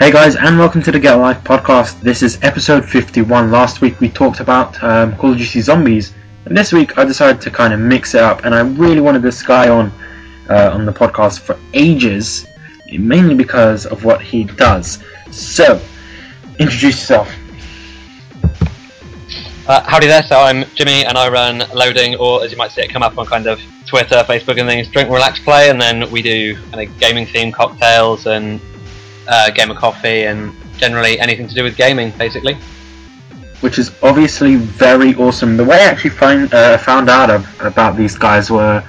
Hey guys, and welcome to the Get Life podcast. This is episode 51. Last week we talked about um, Call of Duty Zombies, and this week I decided to kind of mix it up. And I really wanted this guy on uh, on the podcast for ages, mainly because of what he does. So, introduce yourself. Uh, howdy there, so I'm Jimmy and I run loading, or as you might see it come up on kind of Twitter, Facebook and things, Drink, Relax, Play, and then we do kind of gaming themed cocktails and uh, game of coffee and generally anything to do with gaming, basically. Which is obviously very awesome. The way I actually find, uh, found out of, about these guys were,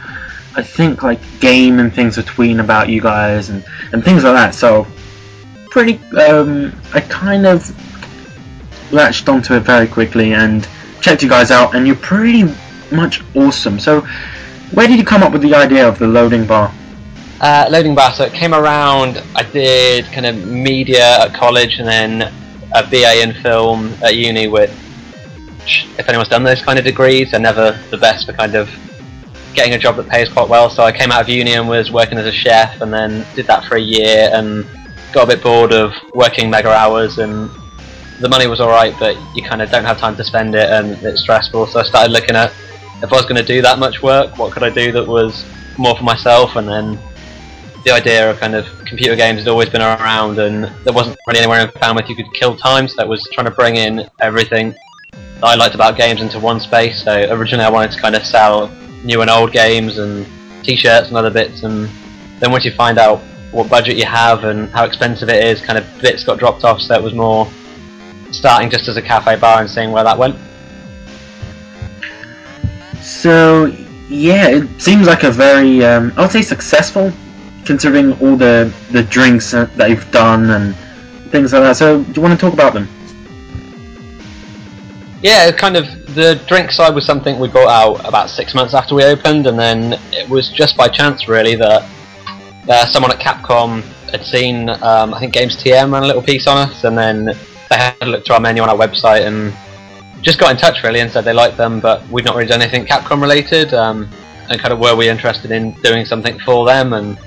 I think, like game and things between about you guys and, and things like that. So, pretty, um, I kind of latched onto it very quickly and checked you guys out, and you're pretty much awesome. So, where did you come up with the idea of the loading bar? Uh, loading bar, so it came around, I did kind of media at college and then a BA in film at uni, which, if anyone's done those kind of degrees, they're never the best for kind of getting a job that pays quite well. So I came out of uni and was working as a chef and then did that for a year and got a bit bored of working mega hours and the money was alright, but you kind of don't have time to spend it and it's stressful. So I started looking at if I was going to do that much work, what could I do that was more for myself and then the idea of kind of computer games had always been around, and there wasn't really anywhere in Falmouth you could kill time, so that was trying to bring in everything that I liked about games into one space. So originally I wanted to kind of sell new and old games and t-shirts and other bits, and then once you find out what budget you have and how expensive it is, kind of bits got dropped off, so it was more starting just as a cafe bar and seeing where that went. So yeah, it seems like a very, um, I would say, successful considering all the the drinks that you've done and things like that. So, do you want to talk about them? Yeah, kind of the drink side was something we brought out about six months after we opened, and then it was just by chance really that uh, someone at Capcom had seen um, I think Games TM ran a little piece on us, and then they had a look through our menu on our website and just got in touch really and said they liked them, but we'd not really done anything Capcom related, um, and kind of were we interested in doing something for them and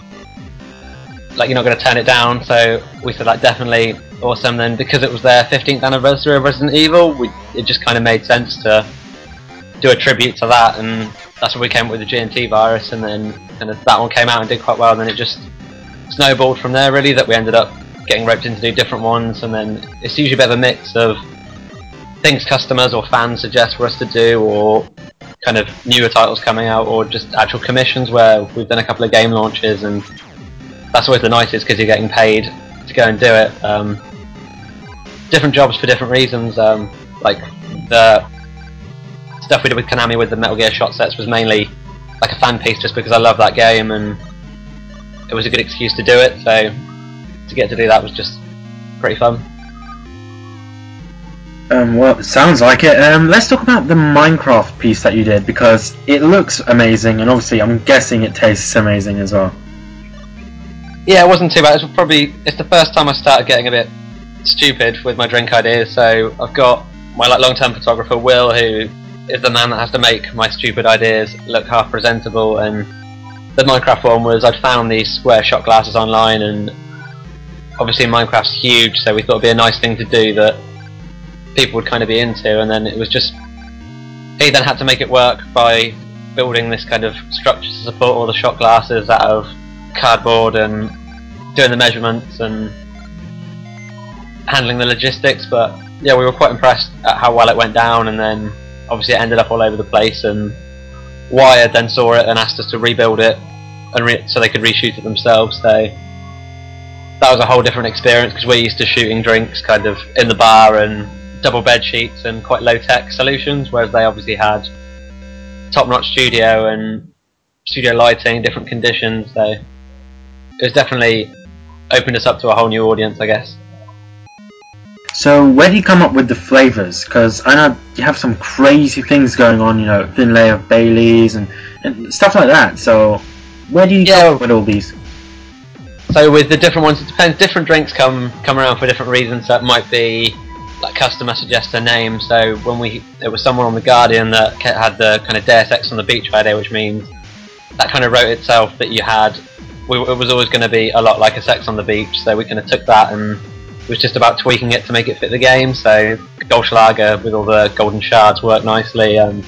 like you're not going to turn it down. So we said like definitely awesome. Then because it was their 15th anniversary of Resident Evil, we, it just kind of made sense to do a tribute to that, and that's when we came up with the GNT virus, and then kind of that one came out and did quite well, and then it just snowballed from there really. That we ended up getting roped in to do different ones, and then it's usually a bit of a mix of things customers or fans suggest for us to do, or kind of newer titles coming out, or just actual commissions where we've done a couple of game launches and that's always the nicest because you're getting paid to go and do it. Um, different jobs for different reasons. Um, like the stuff we did with Konami with the Metal Gear shot sets was mainly like a fan piece, just because I love that game and it was a good excuse to do it. So to get to do that was just pretty fun. Um, well, sounds like it. Um, let's talk about the Minecraft piece that you did because it looks amazing, and obviously, I'm guessing it tastes amazing as well. Yeah, it wasn't too bad. It's probably it's the first time I started getting a bit stupid with my drink ideas. So I've got my like long-term photographer Will, who is the man that has to make my stupid ideas look half presentable. And the Minecraft one was I'd found these square shot glasses online, and obviously Minecraft's huge, so we thought it'd be a nice thing to do that people would kind of be into. And then it was just he then had to make it work by building this kind of structure to support all the shot glasses out of cardboard and doing the measurements and handling the logistics. But yeah, we were quite impressed at how well it went down, and then obviously it ended up all over the place. And Wired then saw it and asked us to rebuild it, and re- so they could reshoot it themselves. So that was a whole different experience because we're used to shooting drinks kind of in the bar and double bed sheets and quite low tech solutions, whereas they obviously had top notch studio and studio lighting, different conditions. So it was definitely opened us up to a whole new audience, I guess. So where do you come up with the flavors? Because I know you have some crazy things going on, you know, thin layer of Baileys and, and stuff like that. So where do you yeah. come up with all these? So with the different ones, it depends. Different drinks come come around for different reasons. That might be like customer suggests a name. So when we there was someone on the Guardian that had the kind of Deus Ex on the beach Friday, which means that kind of wrote itself that you had we, it was always going to be a lot like a Sex on the Beach, so we kind of took that and It was just about tweaking it to make it fit the game. So Goldschlager with all the golden shards worked nicely. Um,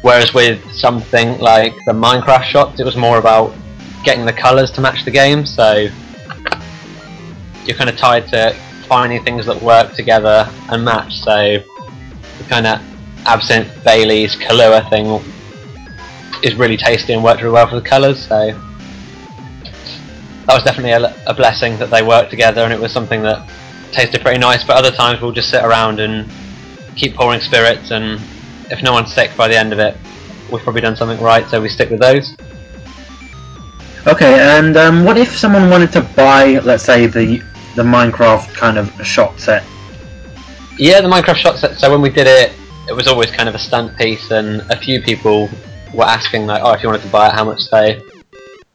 whereas with something like the Minecraft shots, it was more about getting the colours to match the game. So you're kind of tied to finding things that work together and match. So the kind of absinthe Bailey's Kahlua thing is really tasty and worked really well for the colours. So that was definitely a, a, blessing that they worked together, and it was something that tasted pretty nice. But other times we'll just sit around and keep pouring spirits, and if no one's sick by the end of it, we've probably done something right. So we stick with those. Okay, and um, what if someone wanted to buy, let's say, the the Minecraft kind of shot set? Yeah, the Minecraft shot set. So when we did it, it was always kind of a stunt piece, and a few people were asking like, oh, if you wanted to buy it, how much they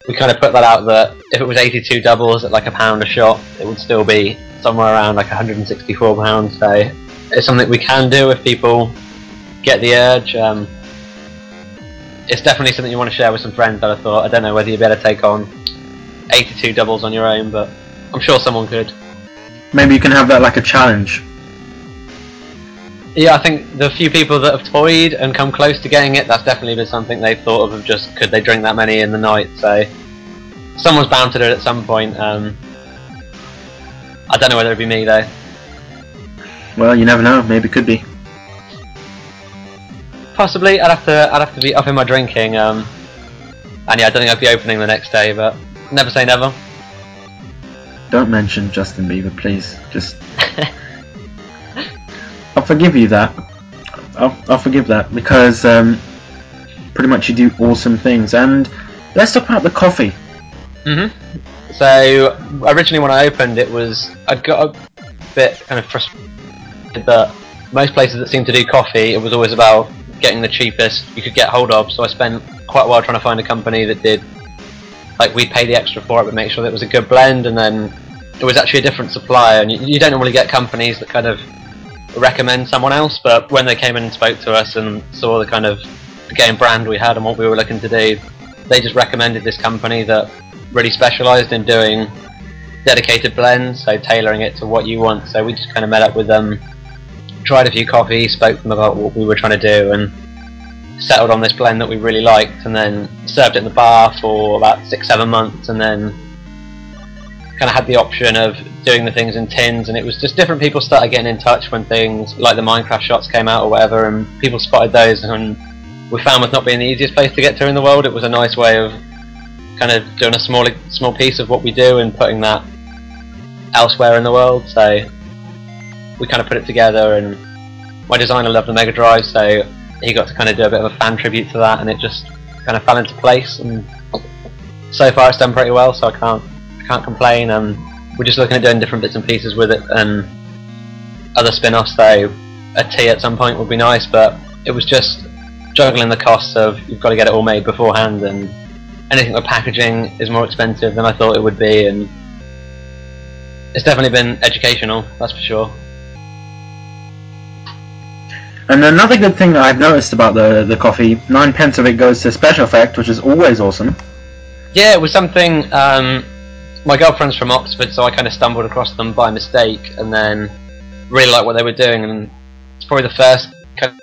we kind of put that out that if it was 82 doubles at like a pound a shot, it would still be somewhere around like 164 pounds. So it's something we can do if people get the urge. Um, it's definitely something you want to share with some friends. That I thought I don't know whether you'd be able to take on 82 doubles on your own, but I'm sure someone could. Maybe you can have that like a challenge. Yeah, I think the few people that have toyed and come close to getting it, that's definitely been something they've thought of of just could they drink that many in the night. So someone's bound to do it at some point. Um, I don't know whether it'd be me though. Well, you never know. Maybe it could be. Possibly. I'd have to. I'd have to be up in my drinking. Um, and yeah, I don't think I'd be opening the next day. But never say never. Don't mention Justin Bieber, please. Just. Forgive you that. I'll, I'll forgive that because um, pretty much you do awesome things. And let's talk about the coffee. Mhm. So originally when I opened, it was I got a bit kind of frustrated that most places that seem to do coffee, it was always about getting the cheapest you could get hold of. So I spent quite a while trying to find a company that did like we'd pay the extra for it, but make sure that it was a good blend, and then it was actually a different supplier. And you, you don't normally get companies that kind of recommend someone else, but when they came in and spoke to us and saw the kind of game brand we had and what we were looking to do, they just recommended this company that really specialised in doing dedicated blends, so tailoring it to what you want. So we just kind of met up with them, tried a few coffees, spoke to them about what we were trying to do, and settled on this blend that we really liked, and then served it in the bar for about six, seven months, and then kind of had the option of doing the things in tins, and it was just different people started getting in touch when things like the Minecraft shots came out or whatever, and people spotted those, and we found with not being the easiest place to get to in the world, it was a nice way of kind of doing a small small piece of what we do and putting that elsewhere in the world. So we kind of put it together, and my designer loved the Mega Drive, so he got to kind of do a bit of a fan tribute to that, and it just kind of fell into place. And so far, it's done pretty well, so I can't can't complain. And we're just looking at doing different bits and pieces with it, and other spin-offs. So a tea at some point would be nice, but it was just juggling the costs of you've got to get it all made beforehand and anything with packaging is more expensive than I thought it would be, and it's definitely been educational, that's for sure. And another good thing that I've noticed about the the coffee, nine pence of it goes to SpecialEffect, which is always awesome. Yeah, it was something. Um, my girlfriend's from Oxford, so I kind of stumbled across them by mistake, and then really liked what they were doing. And it's probably the first kind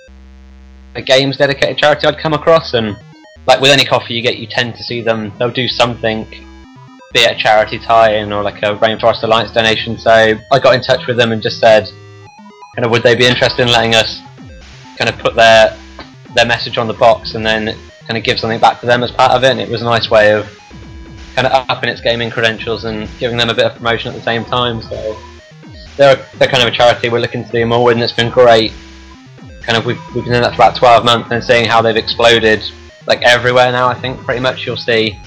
of games dedicated charity I'd come across, and like with any coffee you get, you tend to see them. They'll do something, be it a charity tie-in or like a Rainforest Alliance donation. So I got in touch with them and just said, kind of, would they be interested in letting us kind of put their their message on the box and then kind of give something back to them as part of it. And it was a nice way of kind of upping its gaming credentials and giving them a bit of promotion at the same time. So they're they're kind of a charity we're looking to do more with, and it's been great. Kind of we've we've been doing that for about 12 months and seeing how they've exploded like everywhere now. I think pretty much you'll see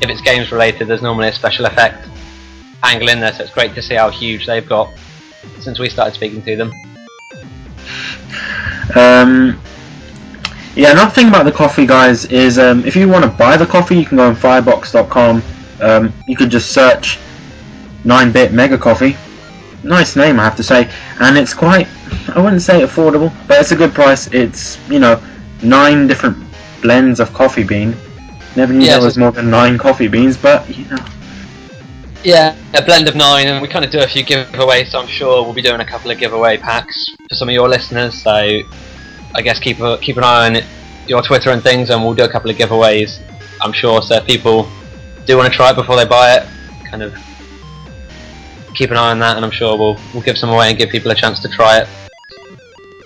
if it's games related, there's normally a SpecialEffect angle in there. So it's great to see how huge they've got since we started speaking to them. Um, yeah, another thing about the coffee, guys, is um, if you want to buy the coffee, you can go on firebox.com. Um, you could just search 9-bit mega coffee. Nice name, I have to say, and it's quite, I wouldn't say affordable, but it's a good price. It's, you know, nine different blends of coffee bean. Never knew Yeah, there was more than nine coffee beans, but, you know. Yeah, a blend of nine, and we kind of do a few giveaways. So I'm sure we'll be doing a couple of giveaway packs for some of your listeners. So I guess keep a, keep an eye on your Twitter and things, and we'll do a couple of giveaways. I'm sure. So if people do want to try it before they buy it, kind of keep an eye on that, and I'm sure we'll we'll give some away and give people a chance to try it.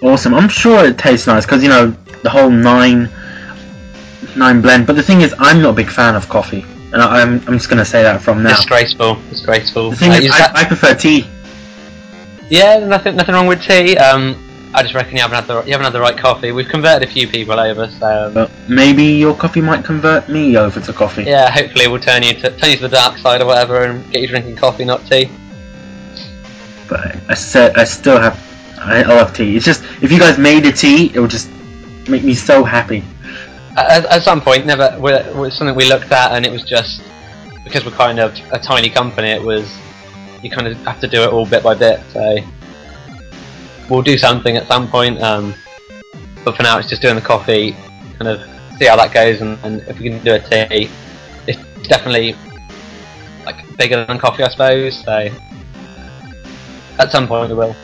Awesome. I'm sure it tastes nice because you know the whole nine nine blend. But the thing is, I'm not a big fan of coffee, and I, I'm I'm just gonna say that from now. Disgraceful. Disgraceful. The thing Uh, is, I, that- I prefer tea. Yeah, nothing nothing wrong with tea. Um, I just reckon you haven't had the you haven't had the right coffee. We've converted a few people over, so But maybe your coffee might convert me over to coffee. yeah, hopefully we'll turn you to turn you to the dark side or whatever, and get you drinking coffee, not tea. But I, said I still have. I love tea. It's just if you guys made a tea, it would just make me so happy. At, at some point, never was something we looked at, and it was just because we're kind of a tiny company. It was you kind of have to do it all bit by bit. So we'll do something at some point, um, but for now, it's just doing the coffee, kind of see how that goes, and, and if we can do a tea, it's definitely like bigger than coffee, I suppose. So at some point, we will.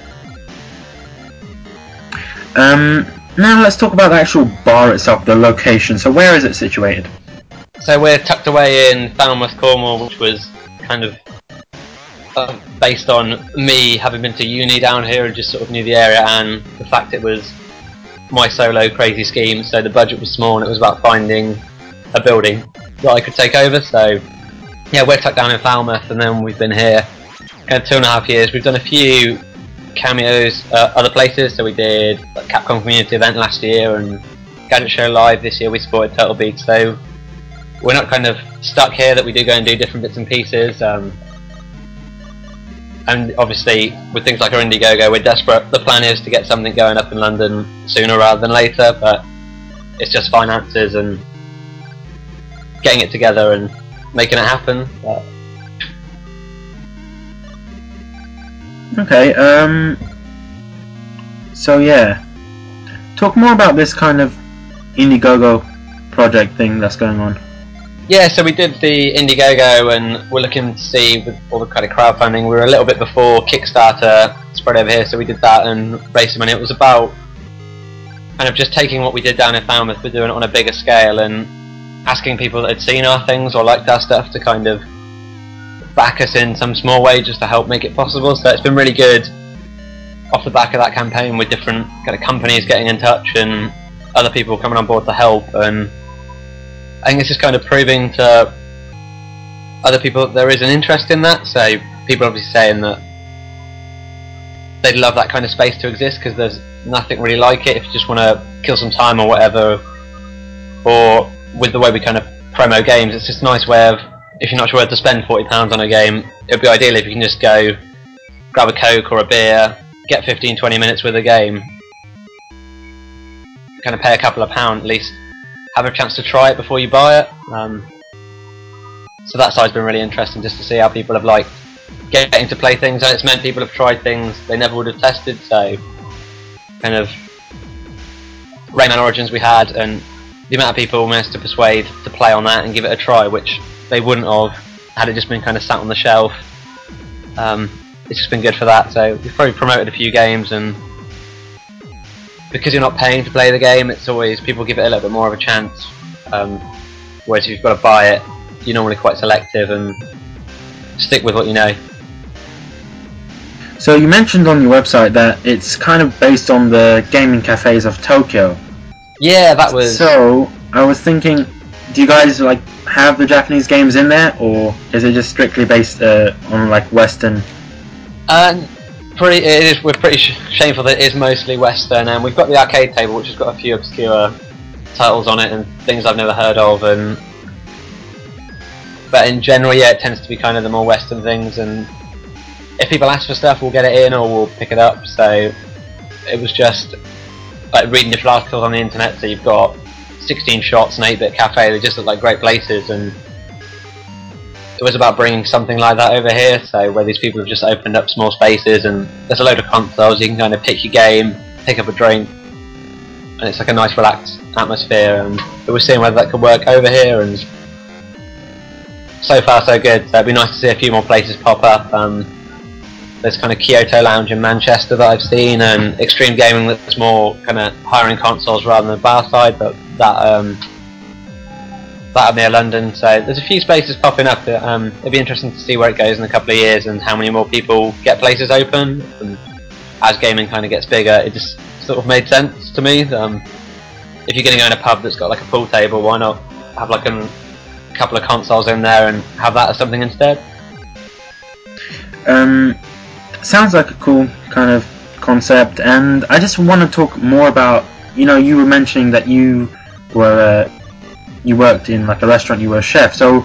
Um, now let's talk about the actual bar itself, the location. So where is it situated? So we're tucked away in Falmouth, Cornwall, which was kind of uh, based on me having been to uni down here and just sort of knew the area, and the fact it was my solo crazy scheme. So the budget was small, and it was about finding a building that I could take over. So yeah, we're tucked down in Falmouth, and then we've been here kind of two and a half years. We've done a few cameos uh, other places. So we did like Capcom community event last year and Gadget Show Live this year. We supported Turtle Beach. So we're not kind of stuck here. That we do go and do different bits and pieces. Um, and obviously, with things like our Indiegogo, we're desperate. The plan is to get something going up in London sooner rather than later, but it's just finances and getting it together and making it happen. But Okay. Um. So yeah, talk more about this kind of Indiegogo project thing that's going on. Yeah, so we did the Indiegogo and we're looking to see with all the kind of crowdfunding. We were a little bit before Kickstarter spread over here, so we did that and raised some money. It was about kind of just taking what we did down in Falmouth, but doing it on a bigger scale and asking people that had seen our things or liked our stuff to kind of back us in some small way just to help make it possible. So it's been really good off the back of that campaign with different kind of companies getting in touch and other people coming on board to help and I think it's just kind of proving to other people that there is an interest in that. So people are obviously saying that they'd love that kind of space to exist because there's nothing really like it if you just want to kill some time or whatever. Or with the way we kind of promo games, it's just a nice way of if you're not sure where to spend forty pounds on a game, it'd be ideal if you can just go grab a coke or a beer, get 15, 20 minutes with a game, kind of pay a couple of pound at least have a chance to try it before you buy it. Um, so that side's been really interesting just to see how people have liked getting to play things, and it's meant people have tried things they never would have tested. So, kind of Rayman Origins we had, and the amount of people managed to persuade to play on that and give it a try, which they wouldn't have had it just been kind of sat on the shelf. Um, it's just been good for that. So we've probably promoted a few games and because you're not paying to play the game, it's always people give it a little bit more of a chance. Um, whereas if you've got to buy it, you're normally quite selective and stick with what you know. So you mentioned on your website that it's kind of based on the gaming cafes of Tokyo. Yeah, that was. So I was thinking, do you guys like have the Japanese games in there, or is it just strictly based uh, on like Western? Uh, pretty, it is. We're pretty sh- shameful that it is mostly Western, and we've got the arcade table, which has got a few obscure titles on it and things I've never heard of. And but in general, yeah, it tends to be kind of the more Western things. And if people ask for stuff, we'll get it in or we'll pick it up. So it was just like reading different articles on the internet. So you've got 16 shots and 8-bit cafe. They just look like great places and was about bringing something like that over here. So where these people have just opened up small spaces and there's a load of consoles, you can kind of pick your game, pick up a drink, and it's like a nice relaxed atmosphere. And we were seeing whether that could work over here, and so far so good. So it'd be nice to see a few more places pop up. Um, there's kind of Kyoto Lounge in Manchester that I've seen, and Extreme Gaming that's more kind of hiring consoles rather than bar side, but that um, that near London. So there's a few spaces popping up. Um, it'd be interesting to see where it goes in a couple of years and how many more people get places open. And as gaming kind of gets bigger, it just sort of made sense to me. Um, if you're going to go in a pub that's got like a pool table, why not have like a couple of consoles in there and have that as something instead? Um, sounds like a cool kind of concept, and I just want to talk more about. You know, you were mentioning that you were uh, you worked in like a restaurant, you were a chef. So,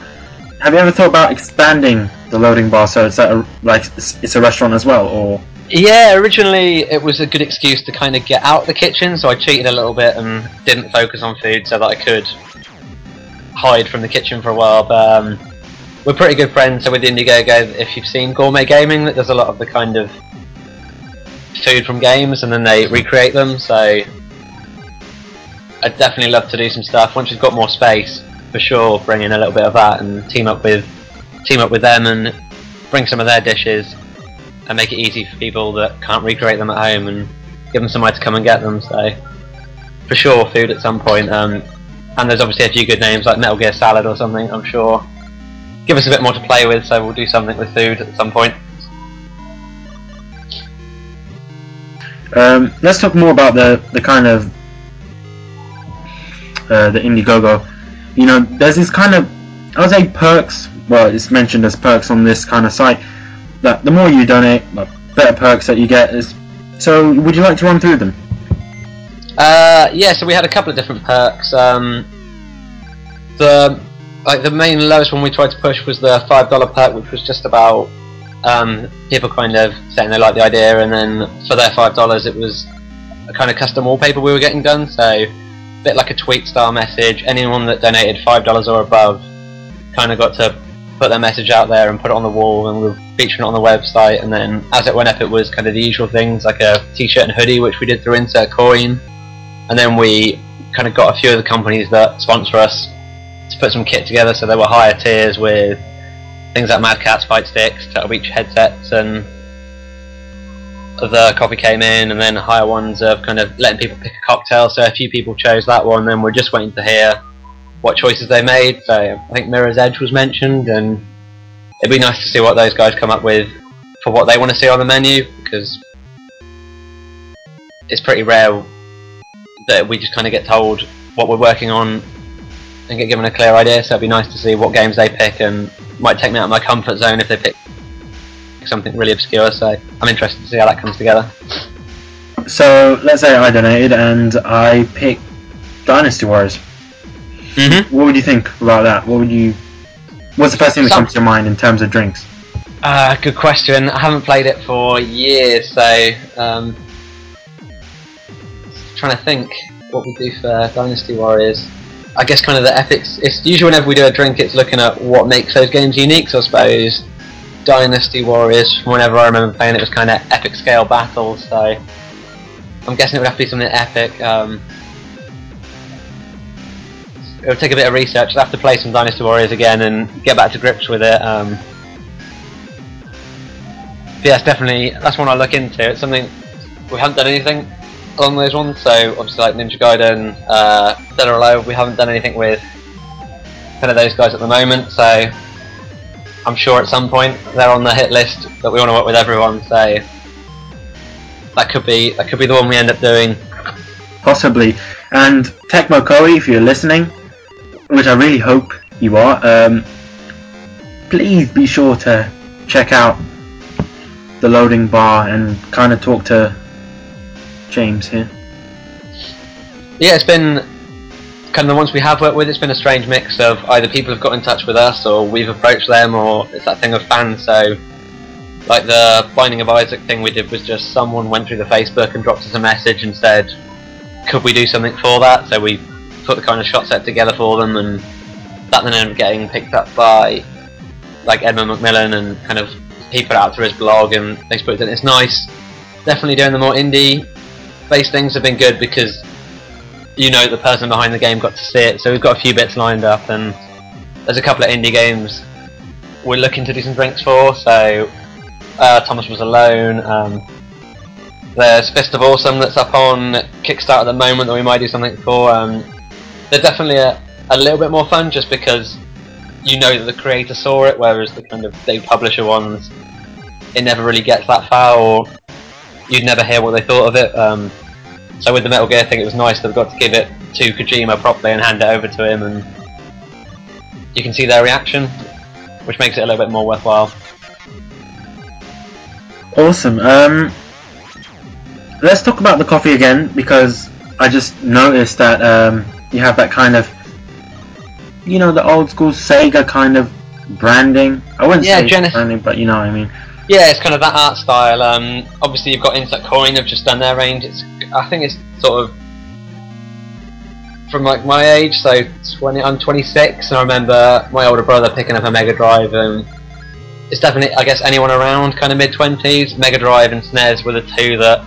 have you ever thought about expanding the loading bar so it's a, like it's a restaurant as well, or? Yeah, originally it was a good excuse to kind of get out of the kitchen, so I cheated a little bit and didn't focus on food so that I could hide from the kitchen for a while. But um, we're pretty good friends, so with Indiegogo, if you've seen Gourmet Gaming, that does a lot of the kind of food from games and then they recreate them. So I'd definitely love to do some stuff once we've got more space for sure. Bring in a little bit of that and team up with team up with them and bring some of their dishes and make it easy for people that can't recreate them at home and give them somewhere to come and get them. So for sure, food at some point. Um, and there's obviously a few good names like Metal Gear Salad or something. I'm sure. Give us a bit more to play with, so we'll do something with food at some point. Um, let's talk more about the the kind of uh, the Indiegogo. You know, there's this kind of, I would say perks, well, it's mentioned as perks on this kind of site, that the more you donate, the better perks that you get. Is So, would you like to run through them? Uh, yeah, so we had a couple of different perks. Um, the like the main lowest one we tried to push was the five dollar perk, which was just about um, people kind of saying they like the idea, and then for their five dollars, it was a kind of custom wallpaper we were getting done. So bit like a tweet style message. Anyone that donated five dollars or above kind of got to put their message out there and put it on the wall, and we were featuring it on the website. And then as it went up, it was kind of the usual things like a t-shirt and hoodie, which we did through Insert Coin. And then we kind of got a few of the companies that sponsor us to put some kit together. So there were higher tiers with things like Mad Catz fight sticks, Turtle Beach headsets, and the coffee came in, and then higher ones of kind of letting people pick a cocktail. So a few people chose that one, then we're just waiting to hear what choices they made. So I think Mirror's Edge was mentioned, and it'd be nice to see what those guys come up with for what they want to see on the menu because it's pretty rare that we just kind of get told what we're working on and get given a clear idea. So it'd be nice to see what games they pick, and might take me out of my comfort zone if they pick something really obscure. So I'm interested to see how that comes together. So let's say I donated and I picked Dynasty Warriors. Mm-hmm. What would you think about that? What would you? What's the first thing that Some- comes to your mind in terms of drinks? Uh, good question. I haven't played it for years, so um, trying to think what we do for Dynasty Warriors. I guess kind of the epics. It's usually whenever we do a drink, it's looking at what makes those games unique. So I suppose Dynasty Warriors, from whenever I remember playing it, was kind of epic scale battles. So I'm guessing it would have to be something epic. Um, it would take a bit of research. I'd have to play some Dynasty Warriors again and get back to grips with it. Um, yeah, it's definitely that's one I look into. It's something we haven't done anything along those ones. So obviously, like Ninja Gaiden, uh, Dead or Alive, we haven't done anything with kind of those guys at the moment. So I'm sure at some point they're on the hit list that we want to work with everyone. So that could be that could be the one we end up doing. Possibly. And Tecmo Koei, if you're listening, which I really hope you are, um, please be sure to check out the loading bar and kind of talk to James here. Yeah, it's been kind of the ones we have worked with. It's been a strange mix of either people have got in touch with us or we've approached them, or it's that thing of fans. So, like the Binding of Isaac thing we did was just someone went through the Facebook and dropped us a message and said, "Could we do something for that?" So we put the kind of shot set together for them, and that then ended up getting picked up by like Edmund McMillen and kind of he put out through his blog and Facebook. And it's nice. Definitely doing the more indie based things have been good because you know the person behind the game got to see it. So we've got a few bits lined up, and there's a couple of indie games we're looking to do some drinks for. So uh, Thomas was alone. Um, there's Fist of Awesome that's up on Kickstarter at the moment that we might do something for. Um, they're definitely a, a little bit more fun just because you know that the creator saw it, whereas the kind of big publisher ones, it never really gets that far, or you'd never hear what they thought of it. Um, so with the Metal Gear thing, it was nice that we got to give it to Kojima properly and hand it over to him, and you can see their reaction, which makes it a little bit more worthwhile. Awesome. Um, let's talk about the coffee again because I just noticed that um, you have that kind of, you know, the old school Sega kind of branding. I wouldn't Yeah, say Gen- branding, but you know what I mean. Yeah, it's kind of that art style. Um, obviously, you've got Insert Coin have just done their range. It's, I think it's sort of from like my age, so 20. I'm 26, and I remember my older brother picking up a Mega Drive, and it's definitely, I guess, anyone around kind of mid 20s. Mega Drive and SNES were the two that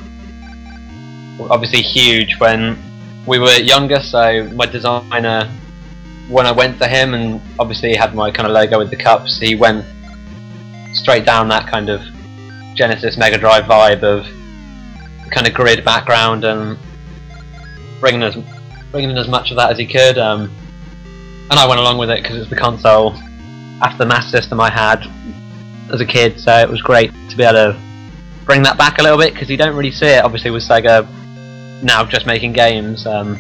were obviously huge when we were younger. So my designer, when I went to him, and obviously had my kind of logo with the cups, he went straight down that kind of Genesis Mega Drive vibe of kind of grid background and bringing as bringing in as much of that as he could. Um, and I went along with it because it's the console after the Master System I had as a kid, so it was great to be able to bring that back a little bit because you don't really see it. Obviously, with Sega now just making games. Um,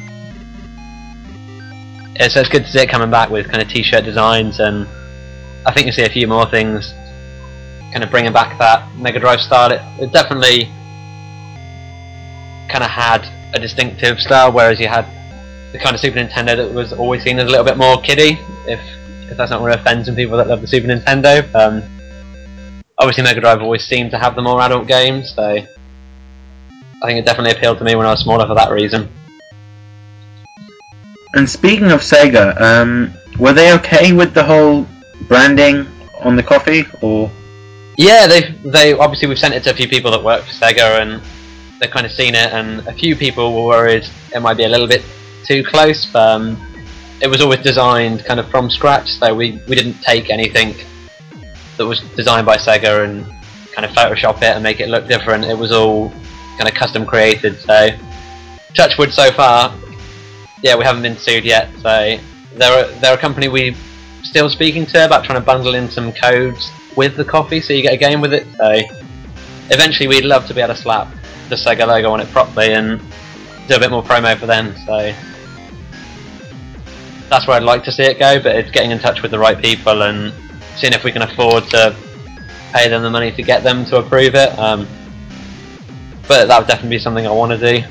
it's, it's good to see it coming back with kind of t-shirt designs and I think you see a few more things kind of bringing back that Mega Drive style. It, it definitely kind of had a distinctive style, whereas you had the kind of Super Nintendo that was always seen as a little bit more kiddie. If if that's not going to offend some people that love the Super Nintendo. Um, obviously, Mega Drive always seemed to have the more adult games, so I think it definitely appealed to me when I was smaller for that reason. And speaking of Sega, um, were they okay with the whole branding on the coffee, or Yeah, they they obviously we've sent it to a few people that work for Sega and they've kind of seen it, and a few people were worried it might be a little bit too close. But, um, it was always designed kind of from scratch, so we we didn't take anything that was designed by Sega and kind of Photoshop it and make it look different. It was all kind of custom created. So Touchwood so far, yeah, we haven't been sued yet. So they're a, they're a company we still speaking to about trying to bundle in some codes with the coffee so you get a game with it. So eventually we'd love to be able to slap the Sega logo on it properly and do a bit more promo for them. So that's where I'd like to see it go, but it's getting in touch with the right people and seeing if we can afford to pay them the money to get them to approve it. Um, but that would definitely be something I want to do.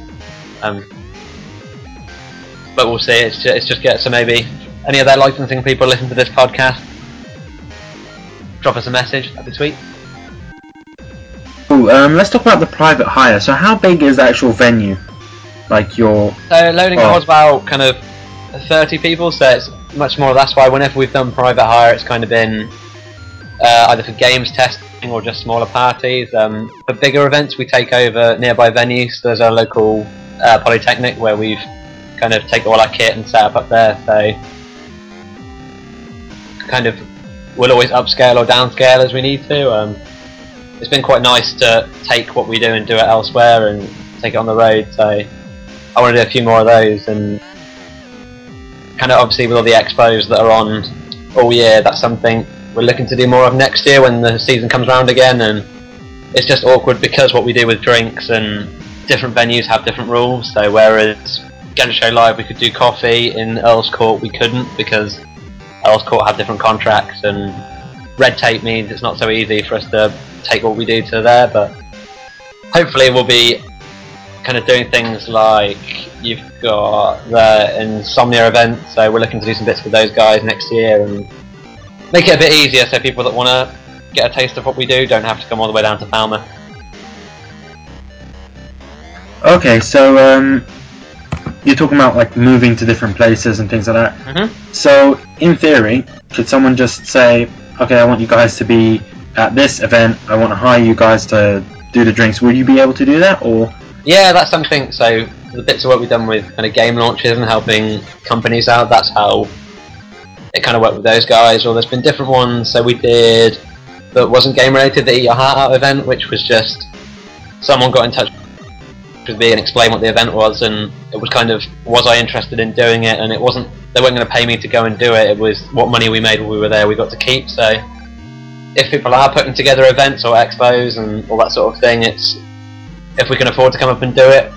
Um, but we'll see. It's just, it's just get so maybe any of their licensing people listen to this podcast. Drop us a message. That'd be sweet. Ooh, um, let's talk about the private hire. So, how big is the actual venue? Like your So loading Oh. about kind of 30 people, so it's much more. That's why whenever we've done private hire, it's kind of been uh, either for games testing or just smaller parties. Um, for bigger events, we take over nearby venues. There's our local uh, polytechnic where we've kind of take all our kit and set up up there. So kind of we'll always upscale or downscale as we need to. Um, it's been quite nice to take what we do and do it elsewhere and take it on the road. So I want to do a few more of those and kind of obviously with all the expos that are on all year, that's something we're looking to do more of next year when the season comes around again. And it's just awkward because what we do with drinks and different venues have different rules. So whereas Gadget Show Live we could do coffee in Earl's Court, we couldn't because Earl's Court have different contracts and red tape means it's not so easy for us to take what we do to there. But hopefully we'll be kind of doing things like you've got the Insomnia event, so we're looking to do some bits with those guys next year and make it a bit easier so people that want to get a taste of what we do don't have to come all the way down to Falmouth. Okay, so um, you're talking about like moving to different places and things like that. Mm-hmm. So, in theory, could someone just say, "Okay, I want you guys to be at this event. I want to hire you guys to do the drinks." Would you be able to do that, or Yeah, that's something. So the bits of work we've done with kind of game launches and helping companies out. That's how it kind of worked with those guys. Or there's been different ones. So we did that wasn't game related, the Eat Your Heart Out event, which was just someone got in touch with me and explain what the event was, and it was kind of was I interested in doing it, and it wasn't they weren't going to pay me to go and do it. It was what money we made while we were there, we got to keep. So if people are putting together events or expos and all that sort of thing, it's if we can afford to come up and do it,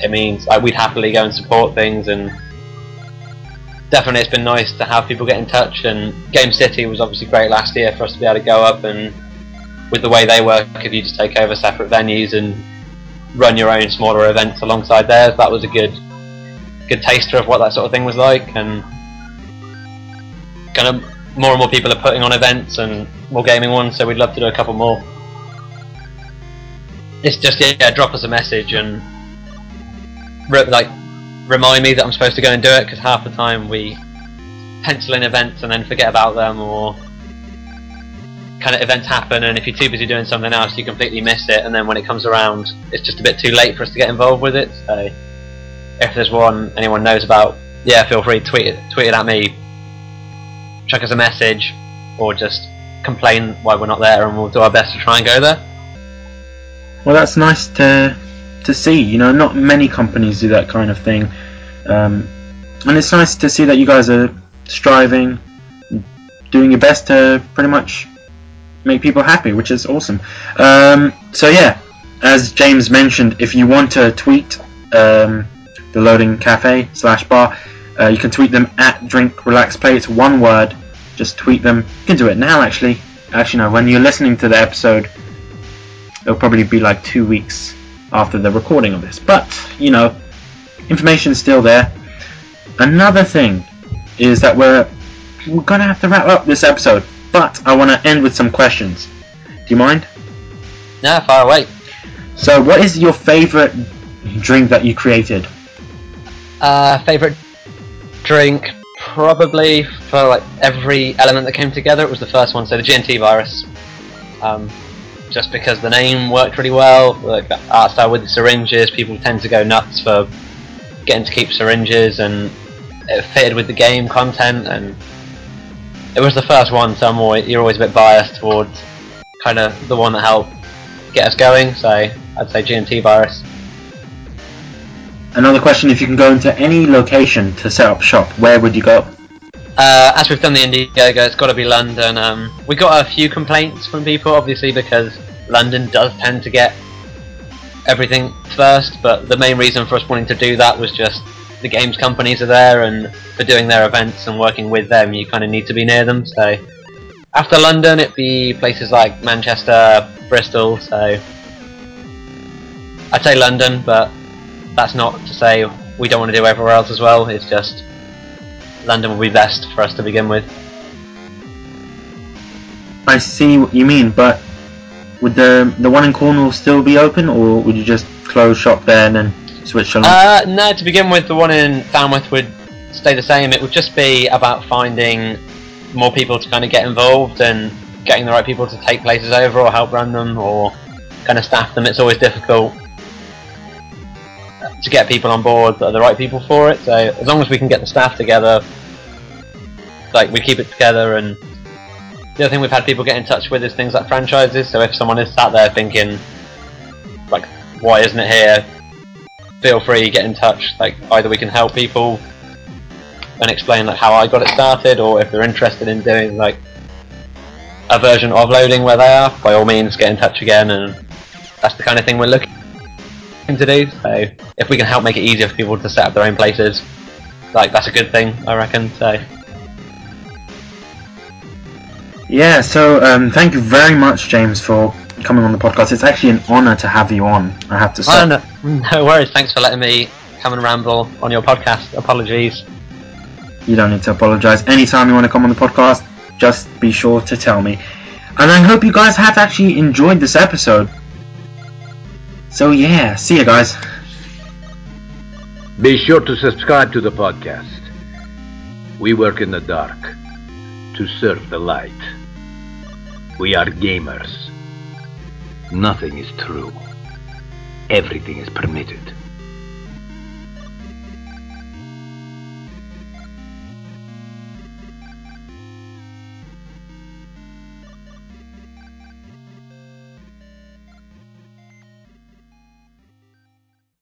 it means like we'd happily go and support things and definitely it's been nice to have people get in touch and Game City was obviously great last year for us to be able to go up and with the way they work if you just take over separate venues and run your own smaller events alongside theirs. That was a good good taster of what that sort of thing was like and kind of more and more people are putting on events and more gaming ones so we'd love to do a couple more. It's just yeah drop us a message and like remind me that I'm supposed to go and do it because half the time we pencil in events and then forget about them or kind of events happen and if you're too busy doing something else you completely miss it and then when it comes around it's just a bit too late for us to get involved with it so if there's one anyone knows about yeah feel free to tweet it, tweet it at me chuck us a message or just complain why we're not there and we'll do our best to try and go there well that's nice to to see. You know, not many companies do that kind of thing, um, and it's nice to see that you guys are striving, doing your best to pretty much make people happy, which is awesome. Um, so yeah, as James mentioned, if you want to tweet um, the Loading Cafe slash bar, uh, you can tweet them at Drink Relax Play. It's one word. Just tweet them. You can do it now, actually. Actually, no. When you're listening to the episode, it'll probably be like two weeks after the recording of this. But, you know, information is still there. Another thing is that we're we're gonna have to wrap up this episode, but I want to end with some questions. Do you mind? No, far away. So, what is your favorite drink that you created? Uh, favorite drink, probably for like every element that came together. It was the first one, so the GNT virus. Um, just because the name worked really well. Like the art style with the syringes, people tend to go nuts for getting to keep syringes, and it fitted with the game content. And it was the first one, so I'm always, you're always a bit biased towards kind of the one that helped get us going. So I'd say GNT Virus. Another question: If you can go into any location to set up shop, where would you go? Uh, as we've done the Indiegogo, it's got to be London. Um, we got a few complaints from people, obviously, because London does tend to get everything first. But the main reason for us wanting to do that was just the games companies are there, and for doing their events and working with them, you kind of need to be near them. So after London, it'd be places like Manchester, Bristol. So I'd say London, but that's not to say we don't want to do everywhere else as well. It's just London will be best for us to begin with. I see what you mean, but would the the one in Cornwall still be open, or would you just close shop there and then Uh, no, to begin with, the one in Falmouth would stay the same. It would just be about finding more people to kind of get involved and getting the right people to take places over or help run them or kind of staff them. It's always difficult to get people on board that are the right people for it. So as long as we can get the staff together, like we keep it together. And the other thing we've had people get in touch with is things like franchises. So if someone is sat there thinking, like, why isn't it here? Feel free, get in touch. Like either we can help people and explain like how I got it started, or if they're interested in doing like a version of loading where they are, by all means get in touch again. And that's the kind of thing we're looking to do. So if we can help make it easier for people to set up their own places, like that's a good thing, I reckon. So. Yeah, so um, thank you very much, James, for coming on the podcast. It's actually an honour to have you on. I have to say. No, no worries. Thanks for letting me come and ramble on your podcast. Apologies. You don't need to apologise. Anytime you want to come on the podcast, just be sure to tell me. And I hope you guys have actually enjoyed this episode. So yeah, see you guys. Be sure to subscribe to the podcast. We work in the dark to serve the light. We are gamers. Nothing is true. Everything is permitted.